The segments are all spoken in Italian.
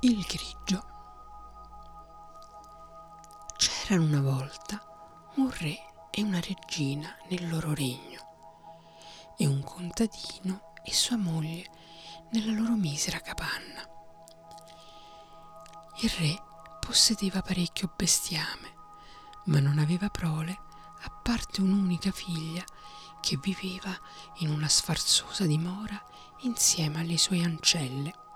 Il grigio. C'erano una volta un re e una regina nel loro regno e un contadino e sua moglie nella loro misera capanna. Il re possedeva parecchio bestiame, ma non aveva prole a parte un'unica figlia che viveva in una sfarzosa dimora insieme alle sue ancelle.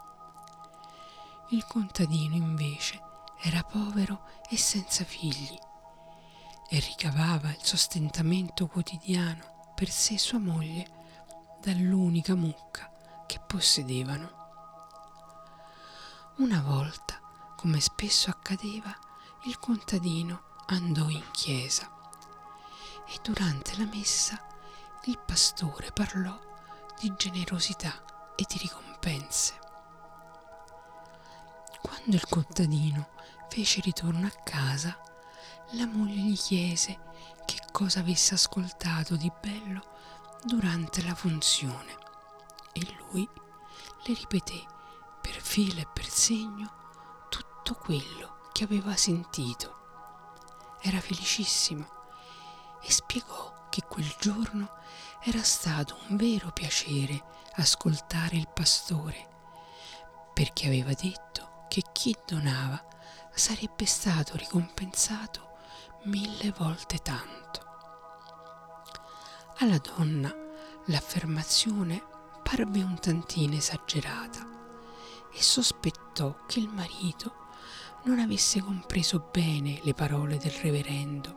Il contadino invece era povero e senza figli e ricavava il sostentamento quotidiano per sé e sua moglie dall'unica mucca che possedevano. Una volta, come spesso accadeva, il contadino andò in chiesa e durante la messa il pastore parlò di generosità e di ricompense. Quando il contadino fece ritorno a casa, la moglie gli chiese che cosa avesse ascoltato di bello durante la funzione e lui le ripeté per filo e per segno tutto quello che aveva sentito. Era felicissimo e spiegò che quel giorno era stato un vero piacere ascoltare il pastore, perché aveva detto che chi donava sarebbe stato ricompensato mille volte tanto. Alla donna l'affermazione parve un tantino esagerata e sospettò che il marito non avesse compreso bene le parole del reverendo,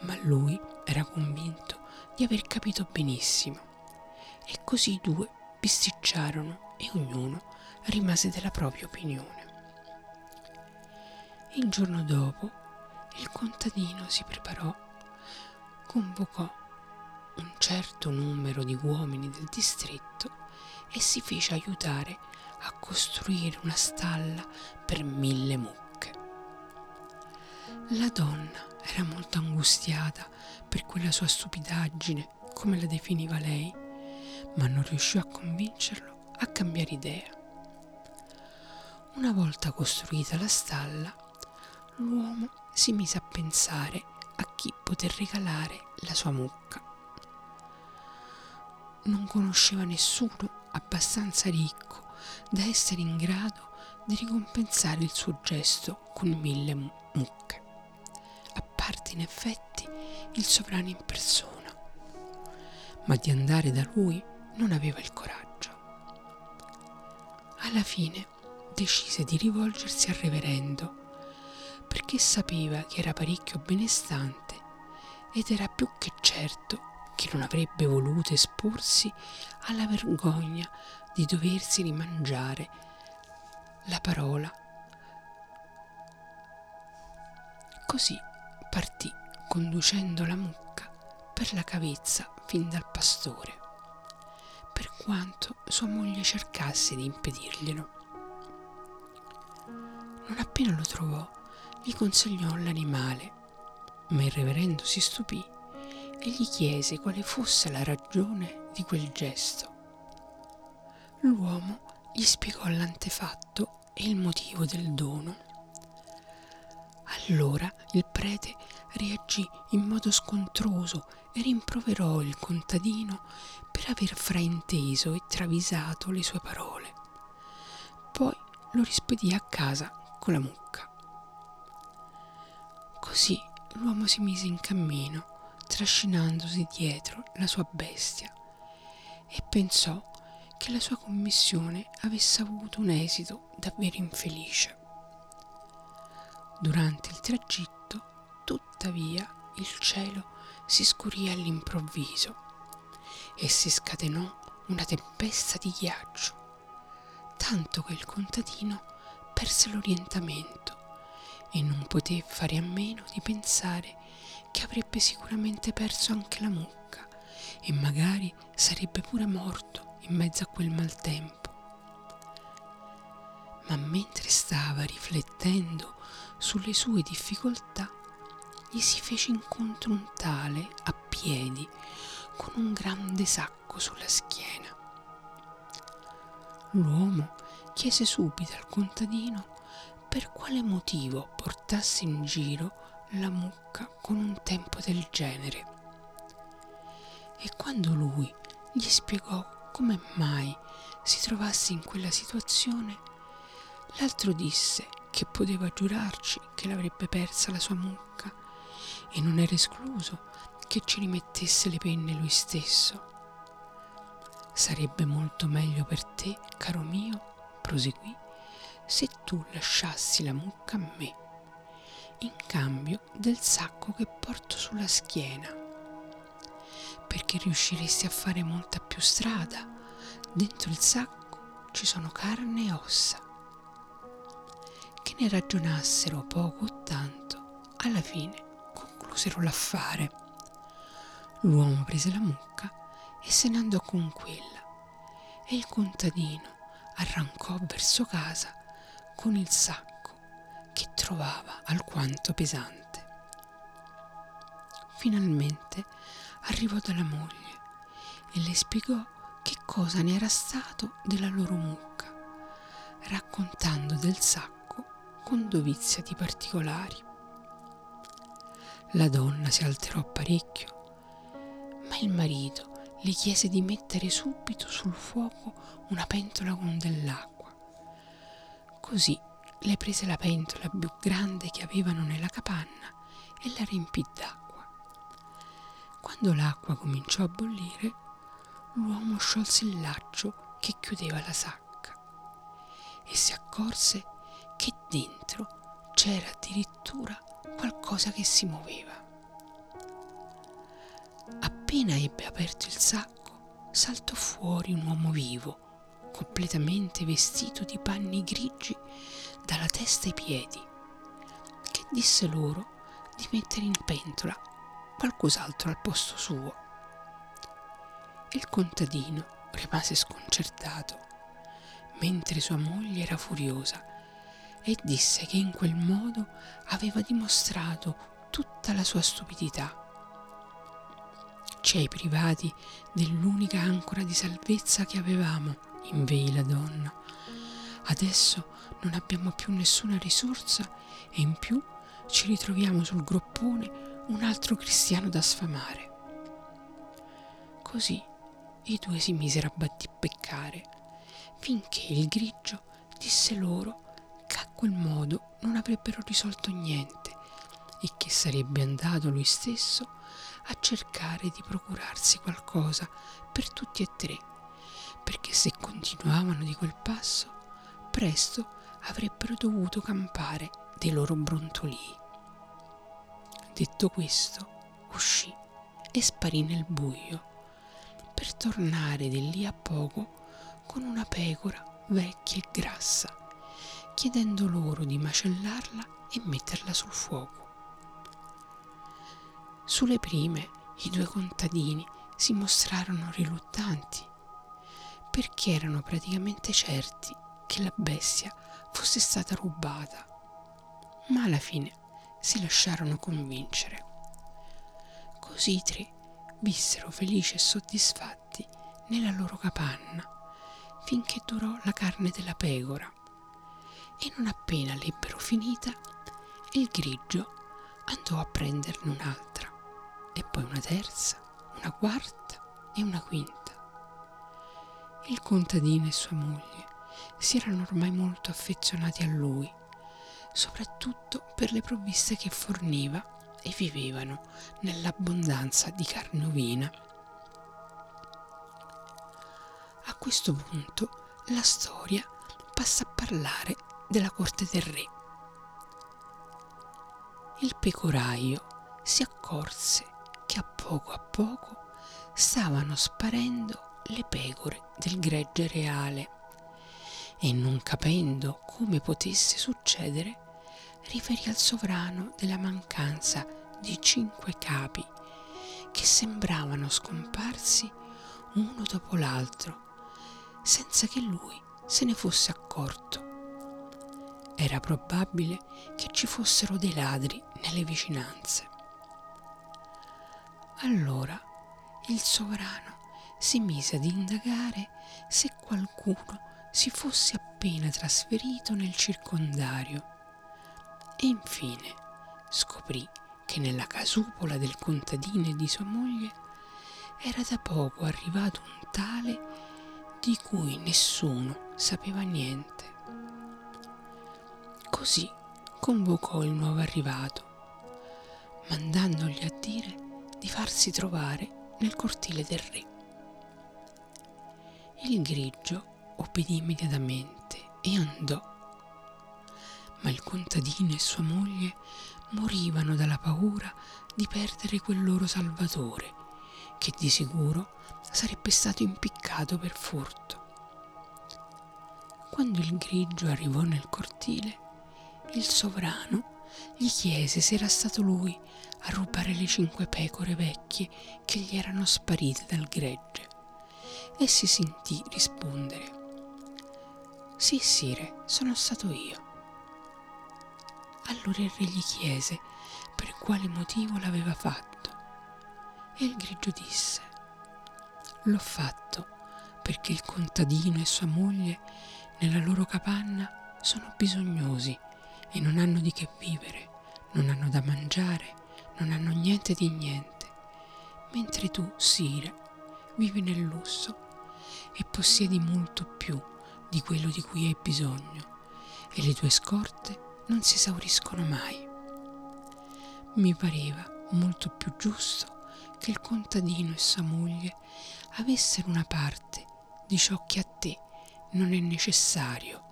ma lui era convinto di aver capito benissimo e così i due bisticciarono e ognuno rimase della propria opinione. Il giorno dopo il contadino si preparò, convocò un certo numero di uomini del distretto e si fece aiutare a costruire una stalla per mille mucche. La donna era molto angustiata per quella sua stupidaggine, come la definiva lei, ma non riuscì a convincerlo a cambiare idea. Una volta costruita la stalla, l'uomo si mise a pensare a chi poter regalare la sua mucca. Non conosceva nessuno abbastanza ricco da essere in grado di ricompensare il suo gesto con mille mucche, a parte in effetti il sovrano in persona, ma di andare da lui non aveva il coraggio. Alla fine decise di rivolgersi al reverendo perché sapeva che era parecchio benestante ed era più che certo che non avrebbe voluto esporsi alla vergogna di doversi rimangiare la parola. Così partì conducendo la mucca per la cavezza fin dal pastore, per quanto sua moglie cercasse di impedirglielo. Non appena lo trovò, gli consigliò l'animale, ma il reverendo si stupì e gli chiese quale fosse la ragione di quel gesto. L'uomo gli spiegò l'antefatto e il motivo del dono. Allora il prete reagì in modo scontroso e rimproverò il contadino per aver frainteso e travisato le sue parole. Poi lo rispedì a casa con la mucca. Così l'uomo si mise in cammino, trascinandosi dietro la sua bestia, e pensò che la sua commissione avesse avuto un esito davvero infelice. Durante il tragitto, tuttavia, il cielo si scurì all'improvviso e si scatenò una tempesta di ghiaccio, tanto che il contadino perse l'orientamento e non poté fare a meno di pensare che avrebbe sicuramente perso anche la mucca e magari sarebbe pure morto in mezzo a quel maltempo. Ma mentre stava riflettendo sulle sue difficoltà, gli si fece incontro un tale a piedi con un grande sacco sulla schiena. L'uomo chiese subito al contadino per quale motivo portasse in giro la mucca con un tempo del genere. E quando lui gli spiegò come mai si trovasse in quella situazione, l'altro disse che poteva giurarci che l'avrebbe persa la sua mucca e non era escluso che ci rimettesse le penne lui stesso. Sarebbe molto meglio per te, caro mio, proseguì, se tu lasciassi la mucca a me, in cambio del sacco che porto sulla schiena, perché riusciresti a fare molta più strada. Dentro il sacco ci sono carne e ossa. Che ne ragionassero poco o tanto, alla fine conclusero l'affare. L'uomo prese la mucca e se ne andò con quella e il contadino arrancò verso casa con il sacco che trovava alquanto pesante. Finalmente arrivò dalla moglie e le spiegò che cosa ne era stato della loro mucca, raccontando del sacco con dovizia di particolari. La donna si alterò parecchio, ma il marito le chiese di mettere subito sul fuoco una pentola con dell'acqua. Così le prese la pentola più grande che avevano nella capanna e la riempì d'acqua. Quando l'acqua cominciò a bollire, l'uomo sciolse il laccio che chiudeva la sacca e si accorse che dentro c'era addirittura qualcosa che si muoveva. Appena ebbe aperto il sacco, saltò fuori un uomo vivo, completamente vestito di panni grigi dalla testa ai piedi, che disse loro di mettere in pentola qualcos'altro al posto suo. Il contadino rimase sconcertato, mentre sua moglie era furiosa e disse che in quel modo aveva dimostrato tutta la sua stupidità. Ci hai privati dell'unica ancora di salvezza che avevamo, inveì la donna. Adesso non abbiamo più nessuna risorsa e in più ci ritroviamo sul groppone un altro cristiano da sfamare. Così i due si misero a battibeccare finché il grigio disse loro quel modo non avrebbero risolto niente e che sarebbe andato lui stesso a cercare di procurarsi qualcosa per tutti e tre, perché se continuavano di quel passo, presto avrebbero dovuto campare dei loro brontolii. Detto questo, uscì e sparì nel buio, per tornare di lì a poco con una pecora vecchia e grassa chiedendo loro di macellarla e metterla sul fuoco. Sulle prime i due contadini si mostrarono riluttanti perché erano praticamente certi che la bestia fosse stata rubata, ma alla fine si lasciarono convincere. Così i tre vissero felici e soddisfatti nella loro capanna finché durò la carne della pecora e non appena l'ebbero finita, il grigio andò a prenderne un'altra, e poi una terza, una quarta e una quinta. Il contadino e sua moglie si erano ormai molto affezionati a lui, soprattutto per le provviste che forniva e vivevano nell'abbondanza di carne ovina. A questo punto la storia passa a parlare della corte del re. Il pecoraio si accorse che a poco a poco stavano sparendo le pecore del gregge reale e non capendo come potesse succedere, riferì al sovrano della mancanza di cinque capi che sembravano scomparsi uno dopo l'altro, senza che lui se ne fosse accorto. Era probabile che ci fossero dei ladri nelle vicinanze. Allora il sovrano si mise ad indagare se qualcuno si fosse appena trasferito nel circondario e infine scoprì che nella casupola del contadino e di sua moglie era da poco arrivato un tale di cui nessuno sapeva niente. Così convocò il nuovo arrivato, mandandogli a dire di farsi trovare nel cortile del re. Il grigio obbedì immediatamente e andò, ma il contadino e sua moglie morivano dalla paura di perdere quel loro salvatore, che di sicuro sarebbe stato impiccato per furto. Quando il grigio arrivò nel cortile, il sovrano gli chiese se era stato lui a rubare le cinque pecore vecchie che gli erano sparite dal gregge. E si sentì rispondere. Sì, sire, sono stato io. Allora il re gli chiese per quale motivo l'aveva fatto. E il grigio disse L'ho fatto perché il contadino e sua moglie nella loro capanna sono bisognosi e non hanno di che vivere, non hanno da mangiare, non hanno niente di niente, mentre tu, Sire, vivi nel lusso e possiedi molto più di quello di cui hai bisogno e le tue scorte non si esauriscono mai. Mi pareva molto più giusto che il contadino e sua moglie avessero una parte di ciò che a te non è necessario,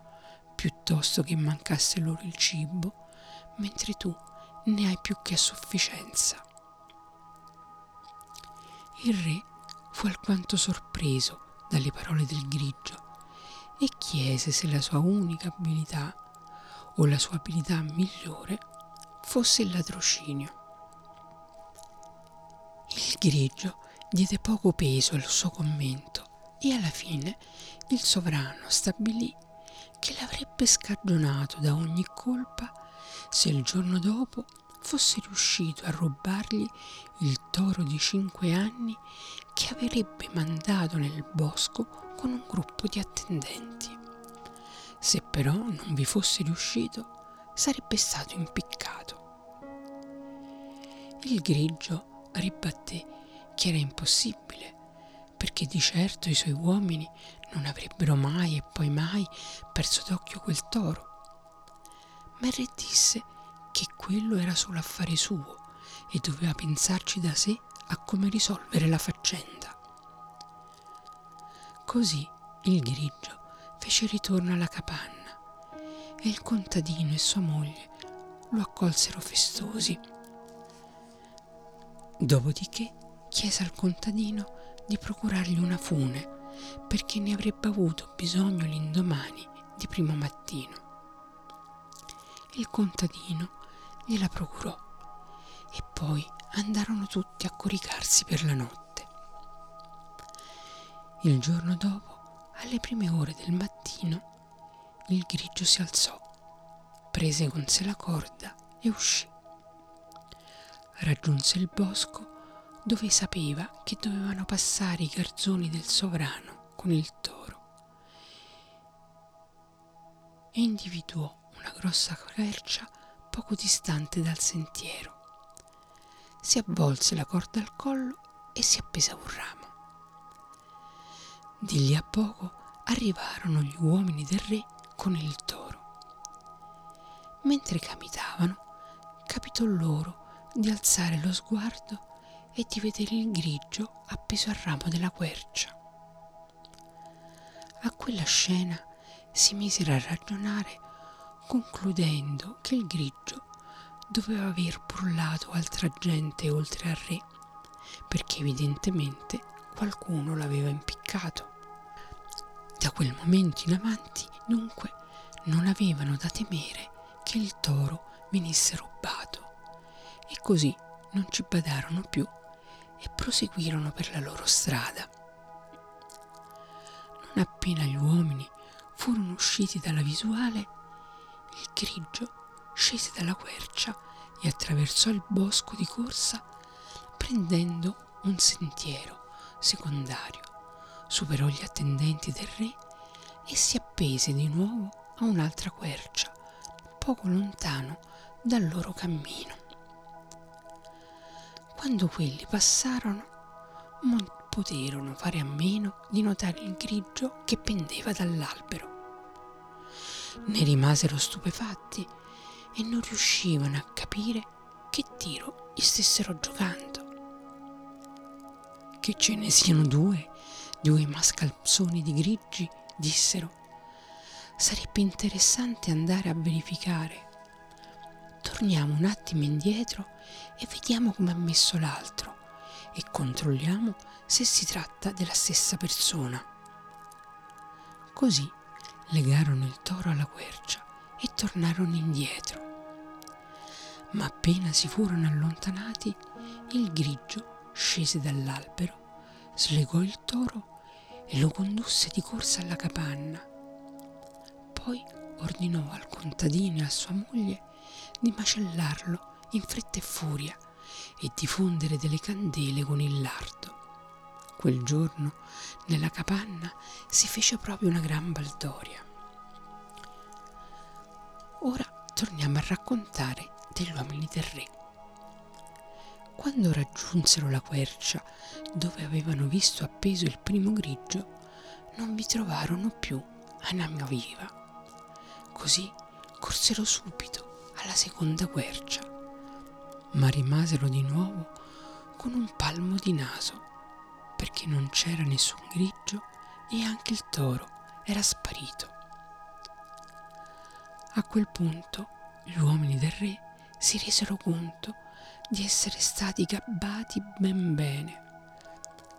piuttosto che mancasse loro il cibo, mentre tu ne hai più che a sufficienza. Il re fu alquanto sorpreso dalle parole del grigio e chiese se la sua unica abilità o la sua abilità migliore fosse il ladrocinio. Il grigio diede poco peso al suo commento e alla fine il sovrano stabilì che l'avrebbe scagionato da ogni colpa se il giorno dopo fosse riuscito a rubargli il toro di cinque anni che avrebbe mandato nel bosco con un gruppo di attendenti. Se però non vi fosse riuscito, sarebbe stato impiccato. Il grigio ribatté che era impossibile, perché di certo i suoi uomini non avrebbero mai e poi mai perso d'occhio quel toro. Ma il re disse che quello era solo affare suo e doveva pensarci da sé a come risolvere la faccenda. Così il grigio fece ritorno alla capanna e il contadino e sua moglie lo accolsero festosi. Dopodiché chiese al contadino di procurargli una fune perché ne avrebbe avuto bisogno l'indomani di primo mattino. Il contadino gliela procurò e poi andarono tutti a coricarsi per la notte. Il giorno dopo, alle prime ore del mattino, il grigio si alzò, prese con sé la corda e uscì. Raggiunse il bosco dove sapeva che dovevano passare i garzoni del sovrano con il toro e individuò grossa quercia poco distante dal sentiero. Si avvolse la corda al collo e si appese a un ramo. Di lì a poco arrivarono gli uomini del re con il toro. Mentre camitavano, capitò loro di alzare lo sguardo e di vedere il grigio appeso al ramo della quercia. A quella scena si misero a ragionare concludendo che il grigio doveva aver brullato altra gente oltre al re, perché evidentemente qualcuno l'aveva impiccato. Da quel momento in avanti, dunque, non avevano da temere che il toro venisse rubato e così non ci badarono più e proseguirono per la loro strada. Non appena gli uomini furono usciti dalla visuale, il grigio scese dalla quercia e attraversò il bosco di corsa prendendo un sentiero secondario. Superò gli attendenti del re e si appese di nuovo a un'altra quercia, poco lontano dal loro cammino. Quando quelli passarono, non poterono fare a meno di notare il grigio che pendeva dall'albero. Ne rimasero stupefatti e non riuscivano a capire che tiro gli stessero giocando. Che ce ne siano due, due mascalzoni di grigi, dissero. Sarebbe interessante andare a verificare. Torniamo un attimo indietro e vediamo come ha messo l'altro e controlliamo se si tratta della stessa persona. Così legarono il toro alla quercia e tornarono indietro. Ma appena si furono allontanati, il grigio scese dall'albero, slegò il toro e lo condusse di corsa alla capanna. Poi ordinò al contadino e a sua moglie di macellarlo in fretta e furia e diffondere delle candele con il lardo. Quel giorno nella capanna si fece proprio una gran baldoria. Ora torniamo a raccontare degli uomini del re. Quando raggiunsero la quercia dove avevano visto appeso il primo grigio, non vi trovarono più anima viva. Così corsero subito alla seconda quercia ma rimasero di nuovo con un palmo di naso, perché non c'era nessun grigio e anche il toro era sparito. A quel punto gli uomini del re si resero conto di essere stati gabbati ben bene.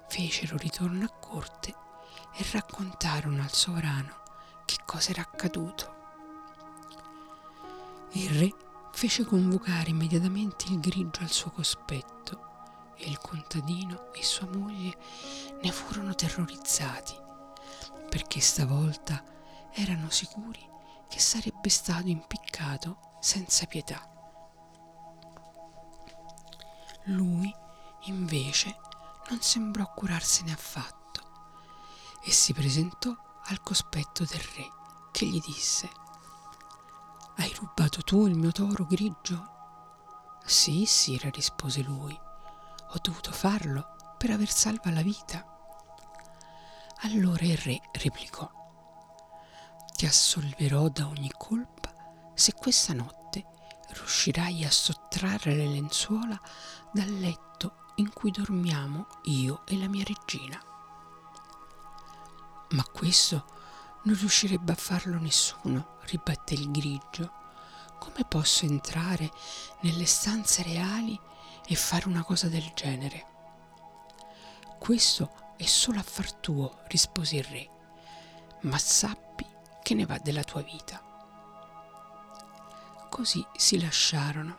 Fecero ritorno a corte e raccontarono al sovrano che cosa era accaduto. Il re fece convocare immediatamente il grigio al suo cospetto e il contadino e sua moglie ne furono terrorizzati perché stavolta erano sicuri che sarebbe stato impiccato senza pietà. Lui invece non sembrò curarsene affatto e si presentò al cospetto del re che gli disse hai rubato tu il mio toro grigio? Sì, sire, rispose lui. Ho dovuto farlo per aver salva la vita. Allora il re replicò. Ti assolverò da ogni colpa se questa notte riuscirai a sottrarre le lenzuola dal letto in cui dormiamo io e la mia regina. Ma questo non riuscirebbe a farlo nessuno, ribatté il grigio. Come posso entrare nelle stanze reali e fare una cosa del genere? Questo è solo affar tuo, rispose il re, ma sappi che ne va della tua vita. Così si lasciarono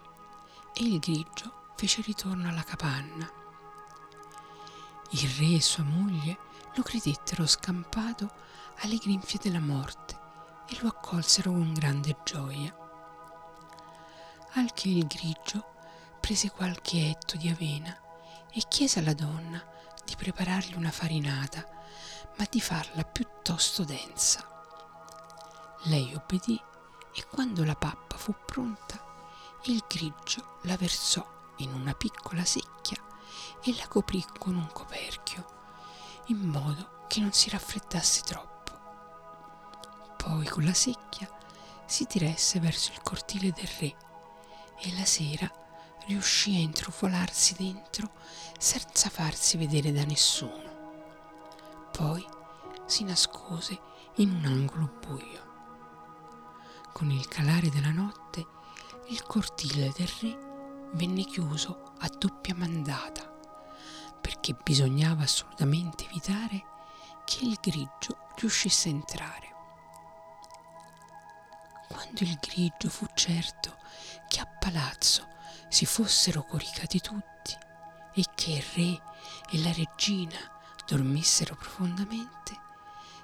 e il grigio fece ritorno alla capanna. Il re e sua moglie lo credettero scampato alle grinfie della morte e lo accolsero con grande gioia. Al che il grigio prese qualche etto di avena e chiese alla donna di preparargli una farinata, ma di farla piuttosto densa. Lei obbedì e quando la pappa fu pronta, il grigio la versò in una piccola secchia e la coprì con un coperchio, in modo che non si raffreddasse troppo. Poi con la secchia si diresse verso il cortile del re e la sera riuscì a intrufolarsi dentro senza farsi vedere da nessuno. Poi si nascose in un angolo buio. Con il calare della notte il cortile del re venne chiuso a doppia mandata perché bisognava assolutamente evitare che il grigio riuscisse a entrare. Quando il grigio fu certo che a palazzo si fossero coricati tutti e che il re e la regina dormissero profondamente,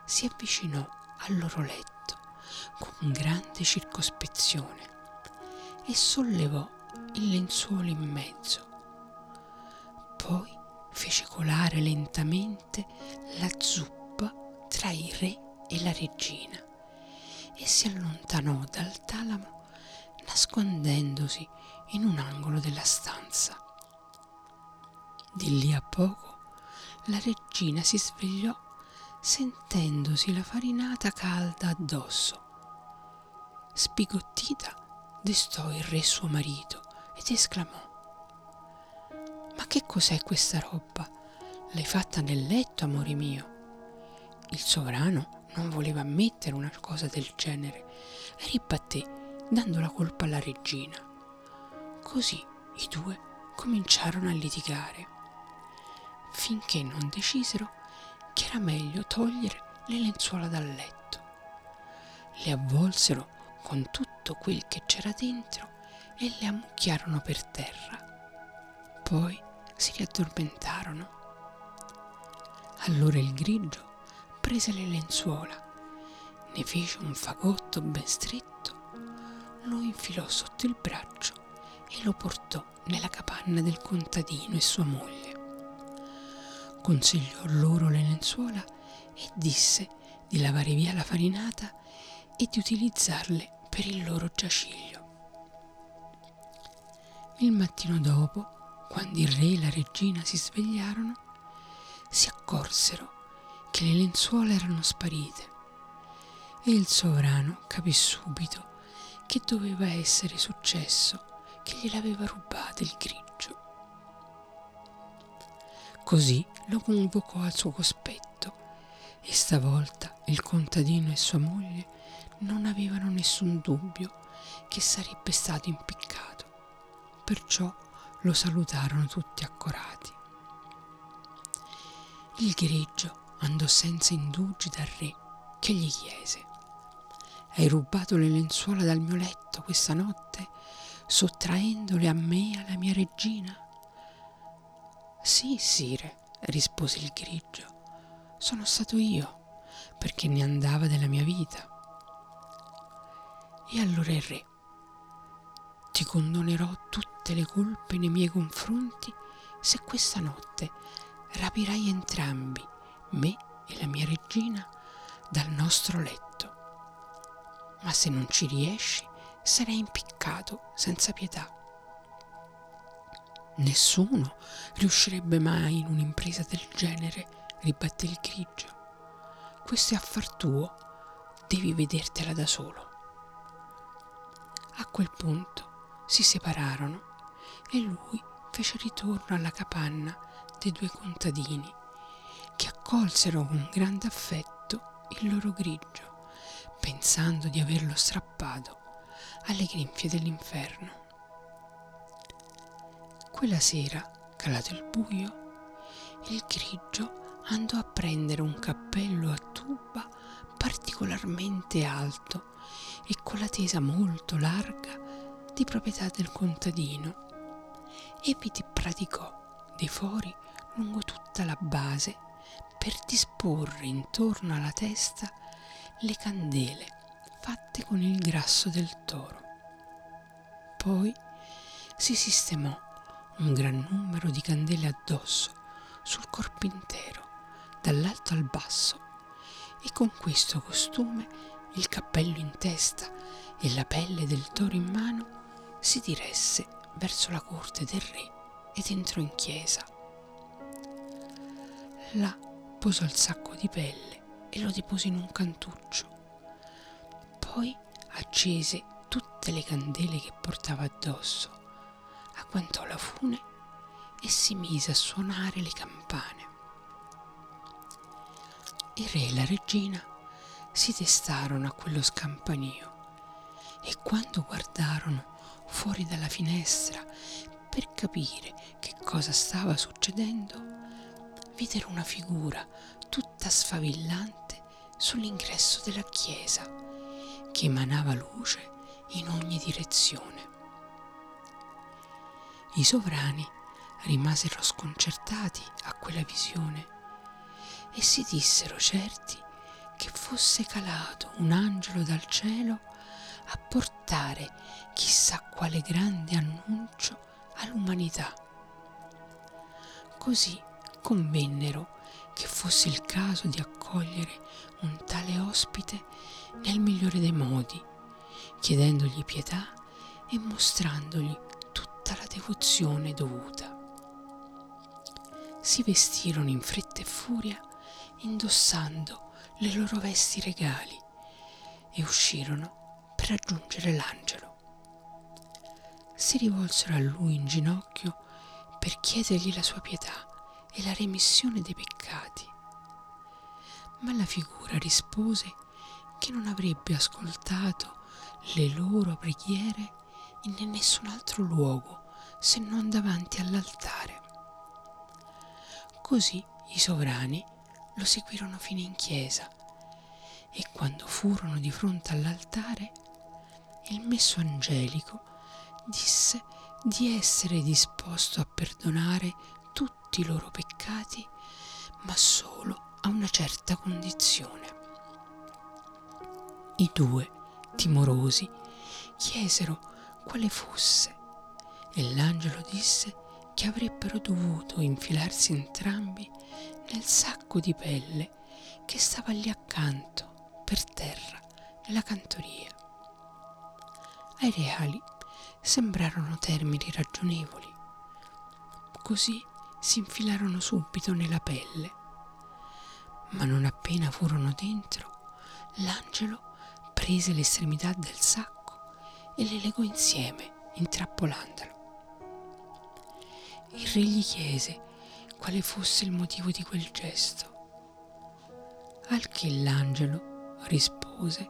si avvicinò al loro letto con grande circospezione e sollevò il lenzuolo in mezzo. Poi fece colare lentamente la zuppa tra il re e la regina e si allontanò dal talamo nascondendosi in un angolo della stanza. Di lì a poco la regina si svegliò sentendosi la farinata calda addosso. Spigottita destò il re suo marito ed esclamò Ma che cos'è questa roba? L'hai fatta nel letto, amore mio? Il sovrano non voleva ammettere una cosa del genere e ribatté dando la colpa alla regina. Così i due cominciarono a litigare, finché non decisero che era meglio togliere le lenzuola dal letto. Le avvolsero con tutto quel che c'era dentro e le ammucchiarono per terra. Poi si riaddormentarono. Allora il grigio prese le lenzuola, ne fece un fagotto ben stretto, lo infilò sotto il braccio e lo portò nella capanna del contadino e sua moglie. Consigliò loro le lenzuola e disse di lavare via la farinata e di utilizzarle per il loro giaciglio. Il mattino dopo, quando il re e la regina si svegliarono, si accorsero che le lenzuola erano sparite e il sovrano capì subito che doveva essere successo che gliel'aveva rubata il grigio. Così lo convocò al suo cospetto e stavolta il contadino e sua moglie non avevano nessun dubbio che sarebbe stato impiccato, perciò lo salutarono tutti accorati. Il grigio andò senza indugi dal re che gli chiese Hai rubato le lenzuola dal mio letto questa notte, sottraendole a me e alla mia regina? Sì, sire, rispose il grigio, sono stato io, perché ne andava della mia vita. E allora il re, ti condonerò tutte le colpe nei miei confronti se questa notte rapirai entrambi me e la mia regina dal nostro letto. Ma se non ci riesci, sarei impiccato senza pietà. Nessuno riuscirebbe mai in un'impresa del genere, ribatté il grigio. Questo è affar tuo, devi vedertela da solo. A quel punto si separarono e lui fece ritorno alla capanna dei due contadini che accolsero con grande affetto il loro grigio, pensando di averlo strappato alle grinfie dell'inferno. Quella sera, calato il buio, il grigio andò a prendere un cappello a tuba particolarmente alto e con la tesa molto larga di proprietà del contadino e vi praticò dei fori lungo tutta la base per disporre intorno alla testa le candele fatte con il grasso del toro. Poi si sistemò un gran numero di candele addosso sul corpo intero, dall'alto al basso, e con questo costume, il cappello in testa e la pelle del toro in mano, si diresse verso la corte del re ed entrò in chiesa. Là posò il sacco di pelle e lo depose in un cantuccio. Poi accese tutte le candele che portava addosso, agguantò la fune e si mise a suonare le campane. Il re e la regina si destarono a quello scampanio e quando guardarono fuori dalla finestra per capire che cosa stava succedendo, videro una figura tutta sfavillante sull'ingresso della chiesa che emanava luce in ogni direzione. I sovrani rimasero sconcertati a quella visione e si dissero certi che fosse calato un angelo dal cielo a portare chissà quale grande annuncio all'umanità. Così convennero che fosse il caso di accogliere un tale ospite nel migliore dei modi, chiedendogli pietà e mostrandogli tutta la devozione dovuta. Si vestirono in fretta e furia, indossando le loro vesti regali e uscirono per raggiungere l'angelo. Si rivolsero a lui in ginocchio per chiedergli la sua pietà e la remissione dei peccati. Ma la figura rispose che non avrebbe ascoltato le loro preghiere in nessun altro luogo se non davanti all'altare. Così i sovrani lo seguirono fino in chiesa e quando furono di fronte all'altare, il messo angelico disse di essere disposto a perdonare tutti i loro peccati, ma solo a una certa condizione. I due, timorosi, chiesero quale fosse e l'angelo disse che avrebbero dovuto infilarsi entrambi nel sacco di pelle che stava lì accanto, per terra, nella cantoria. Ai reali sembrarono termini ragionevoli. Così si infilarono subito nella pelle. Ma non appena furono dentro, l'angelo prese l'estremità del sacco e le legò insieme, intrappolandolo. Il re gli chiese quale fosse il motivo di quel gesto, al che l'angelo rispose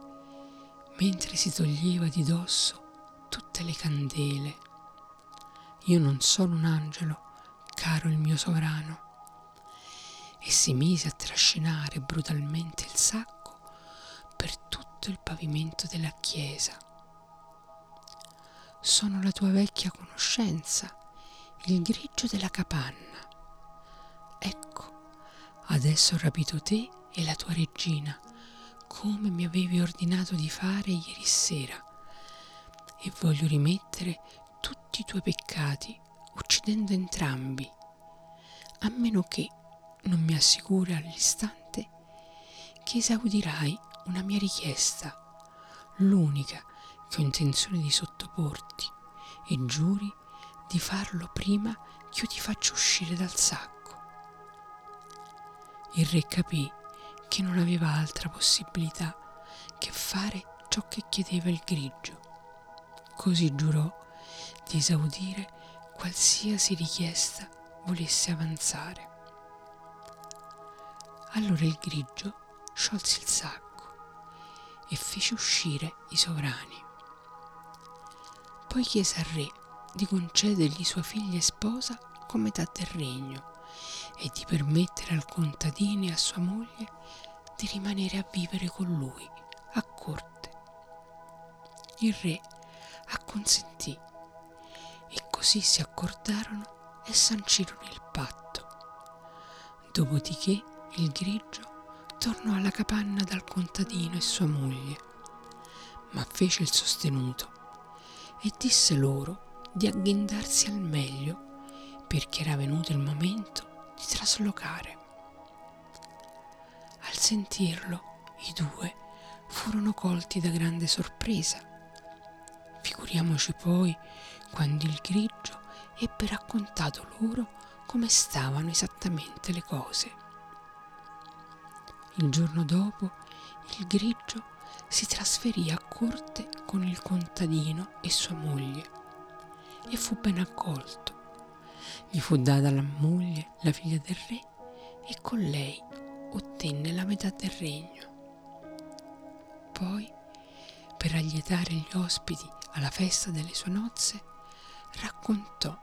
mentre si toglieva di dosso tutte le candele. Io non sono un angelo, caro il mio sovrano. E si mise a trascinare brutalmente il sacco per tutto il pavimento della chiesa. Sono la tua vecchia conoscenza, il grigio della capanna. Ecco, adesso ho rapito te e la tua regina, come mi avevi ordinato di fare ieri sera, e voglio rimettere tutti i tuoi peccati, uccidendo entrambi, a meno che non mi assicuri all'istante che esaudirai una mia richiesta, l'unica che ho intenzione di sottoporti, e giuri di farlo prima che io ti faccia uscire dal sacco. Il re capì che non aveva altra possibilità che fare ciò che chiedeva il grigio. Così giurò di esaudire qualsiasi richiesta volesse avanzare. Allora il grigio sciolse il sacco e fece uscire i sovrani. Poi chiese al re di concedergli sua figlia e sposa come metà del regno e di permettere al contadino e a sua moglie di rimanere a vivere con lui a corte. Il re acconsentì e così si accordarono e sancirono il patto. Dopodiché il grigio tornò alla capanna dal contadino e sua moglie, ma fece il sostenuto e disse loro di agghindarsi al meglio perché era venuto il momento di traslocare. Al sentirlo, i due furono colti da grande sorpresa. Figuriamoci poi quando il grigio ebbe raccontato loro come stavano esattamente le cose. Il giorno dopo il grigio si trasferì a corte con il contadino e sua moglie e fu ben accolto. Gli fu data la moglie, la figlia del re, e con lei ottenne la metà del regno. Poi, per allietare gli ospiti alla festa delle sue nozze, raccontò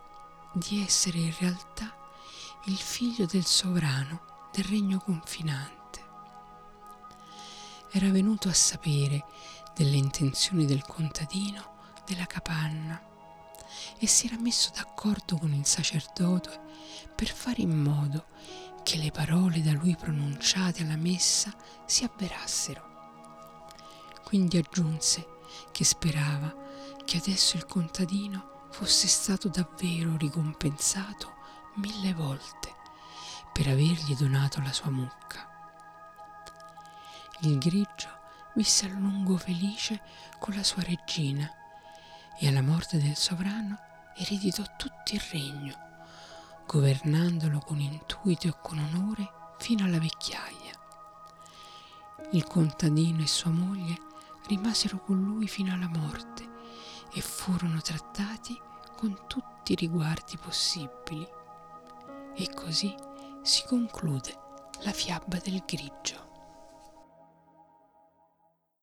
di essere in realtà il figlio del sovrano del regno confinante. Era venuto a sapere delle intenzioni del contadino della capanna e si era messo d'accordo con il sacerdote per fare in modo che le parole da lui pronunciate alla messa si avverassero. Quindi aggiunse che sperava che adesso il contadino fosse stato davvero ricompensato mille volte per avergli donato la sua mucca. Il grigio visse a lungo felice con la sua regina e alla morte del sovrano ereditò tutto il regno, governandolo con intuito e con onore fino alla vecchiaia. Il contadino e sua moglie rimasero con lui fino alla morte e furono trattati con tutti i riguardi possibili. E così si conclude la fiaba del grigio.